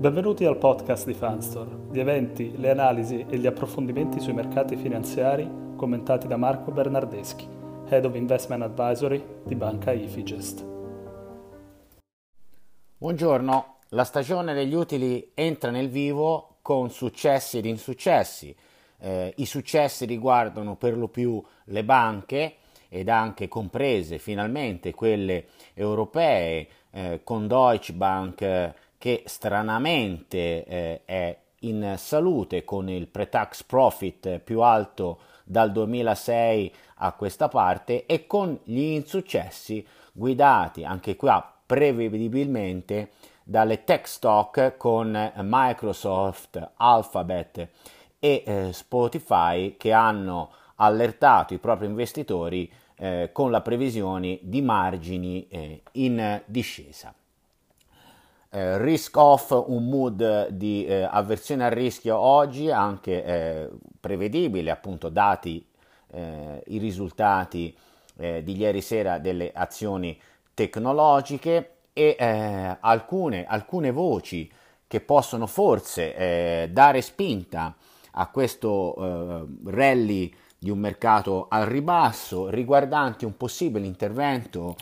Benvenuti al podcast di Fanstore, gli eventi, le analisi e gli approfondimenti sui mercati finanziari commentati da Marco Bernardeschi, Head of Investment Advisory di Banca Ifigest. Buongiorno, la stagione degli utili entra nel vivo con successi ed insuccessi. Eh, I successi riguardano per lo più le banche ed anche comprese finalmente quelle europee eh, con Deutsche Bank che stranamente eh, è in salute con il pre-tax profit più alto dal 2006 a questa parte e con gli insuccessi guidati anche qua prevedibilmente dalle tech stock con Microsoft, Alphabet e eh, Spotify che hanno allertato i propri investitori eh, con la previsione di margini eh, in discesa eh, risk off, un mood di eh, avversione al rischio oggi, anche eh, prevedibile, appunto, dati eh, i risultati eh, di ieri sera delle azioni tecnologiche e eh, alcune, alcune, voci che possono forse dare spinta a questo rally di un mercato al ribasso riguardanti un possibile intervento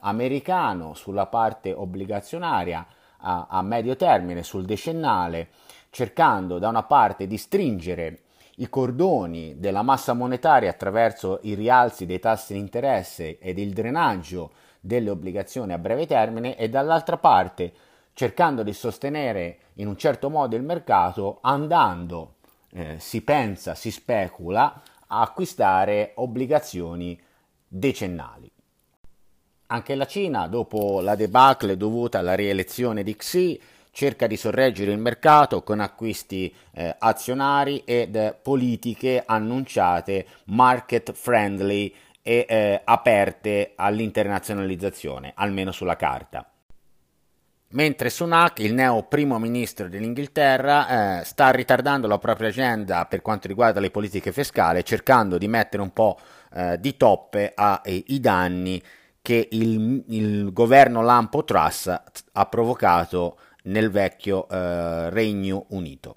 americano sulla parte obbligazionaria a, a medio termine, sul decennale, cercando da una parte di stringere i cordoni della massa monetaria attraverso i rialzi dei tassi di interesse ed il drenaggio delle obbligazioni a breve termine e dall'altra parte cercando di sostenere in un certo modo il mercato andando, eh, si pensa, si specula, a acquistare obbligazioni decennali. Anche la Cina, dopo la debacle dovuta alla rielezione di Xi, cerca di sorreggere il mercato con acquisti eh, azionari ed politiche annunciate market friendly e eh, aperte all'internazionalizzazione, almeno sulla carta. Mentre Sunak, il neo primo ministro dell'Inghilterra, eh, sta ritardando la propria agenda per quanto riguarda le politiche fiscali, cercando di mettere un po' eh, di toppe ai danni che il, il governo Lampo Truss ha provocato nel vecchio eh, Regno Unito.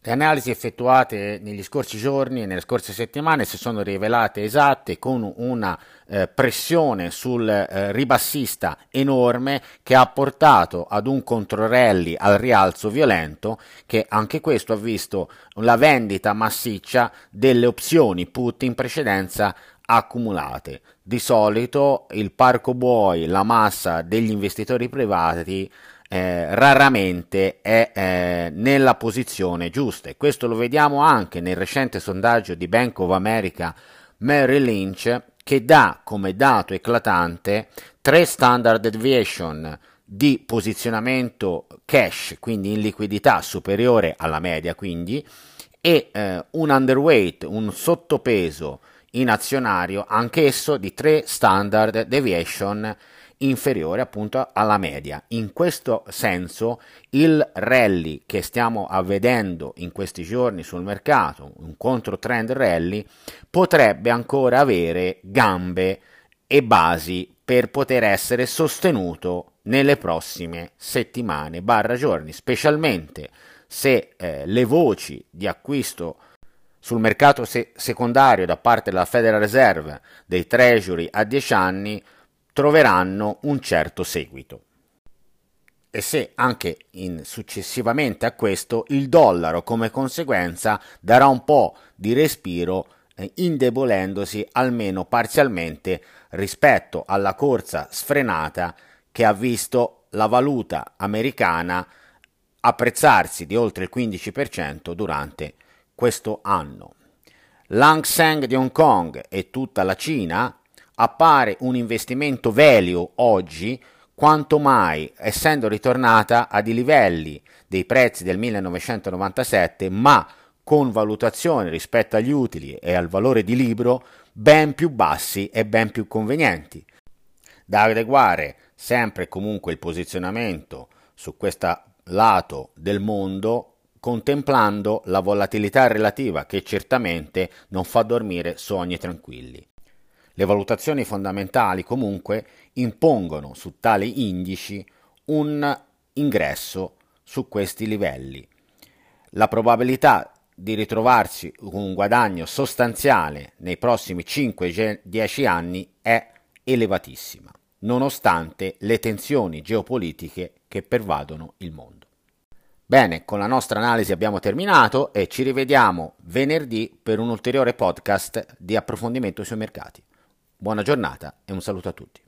Le analisi effettuate negli scorsi giorni e nelle scorse settimane si sono rivelate esatte con una eh, pressione sul eh, ribassista enorme che ha portato ad un controrelli al rialzo violento che anche questo ha visto la vendita massiccia delle opzioni put in precedenza accumulate. Di solito il parco buoi, la massa degli investitori privati eh, raramente è eh, nella posizione giusta e questo lo vediamo anche nel recente sondaggio di Bank of America Merrill Lynch che dà come dato eclatante tre standard deviation di posizionamento cash, quindi in liquidità superiore alla media, quindi, e eh, un underweight, un sottopeso in azionario, anch'esso di 3 standard deviation inferiore appunto alla media. In questo senso il rally che stiamo vedendo in questi giorni sul mercato, un controtrend rally, potrebbe ancora avere gambe e basi per poter essere sostenuto nelle prossime settimane barra giorni, specialmente se eh, le voci di acquisto sul mercato se- secondario da parte della Federal Reserve dei Treasury a 10 anni troveranno un certo seguito. E se anche in, successivamente a questo il dollaro come conseguenza darà un po' di respiro eh, indebolendosi almeno parzialmente rispetto alla corsa sfrenata che ha visto la valuta americana apprezzarsi di oltre il 15% durante questo anno. L'Hang Seng di Hong Kong e tutta la Cina appare un investimento value oggi quanto mai essendo ritornata ai livelli dei prezzi del 1997 ma con valutazioni rispetto agli utili e al valore di libro ben più bassi e ben più convenienti. Da adeguare sempre comunque il posizionamento su questo lato del mondo contemplando la volatilità relativa che certamente non fa dormire sogni tranquilli. Le valutazioni fondamentali comunque impongono su tali indici un ingresso su questi livelli. La probabilità di ritrovarsi un guadagno sostanziale nei prossimi 5-10 anni è elevatissima, nonostante le tensioni geopolitiche che pervadono il mondo. Bene, con la nostra analisi abbiamo terminato e ci rivediamo venerdì per un ulteriore podcast di approfondimento sui mercati. Buona giornata e un saluto a tutti.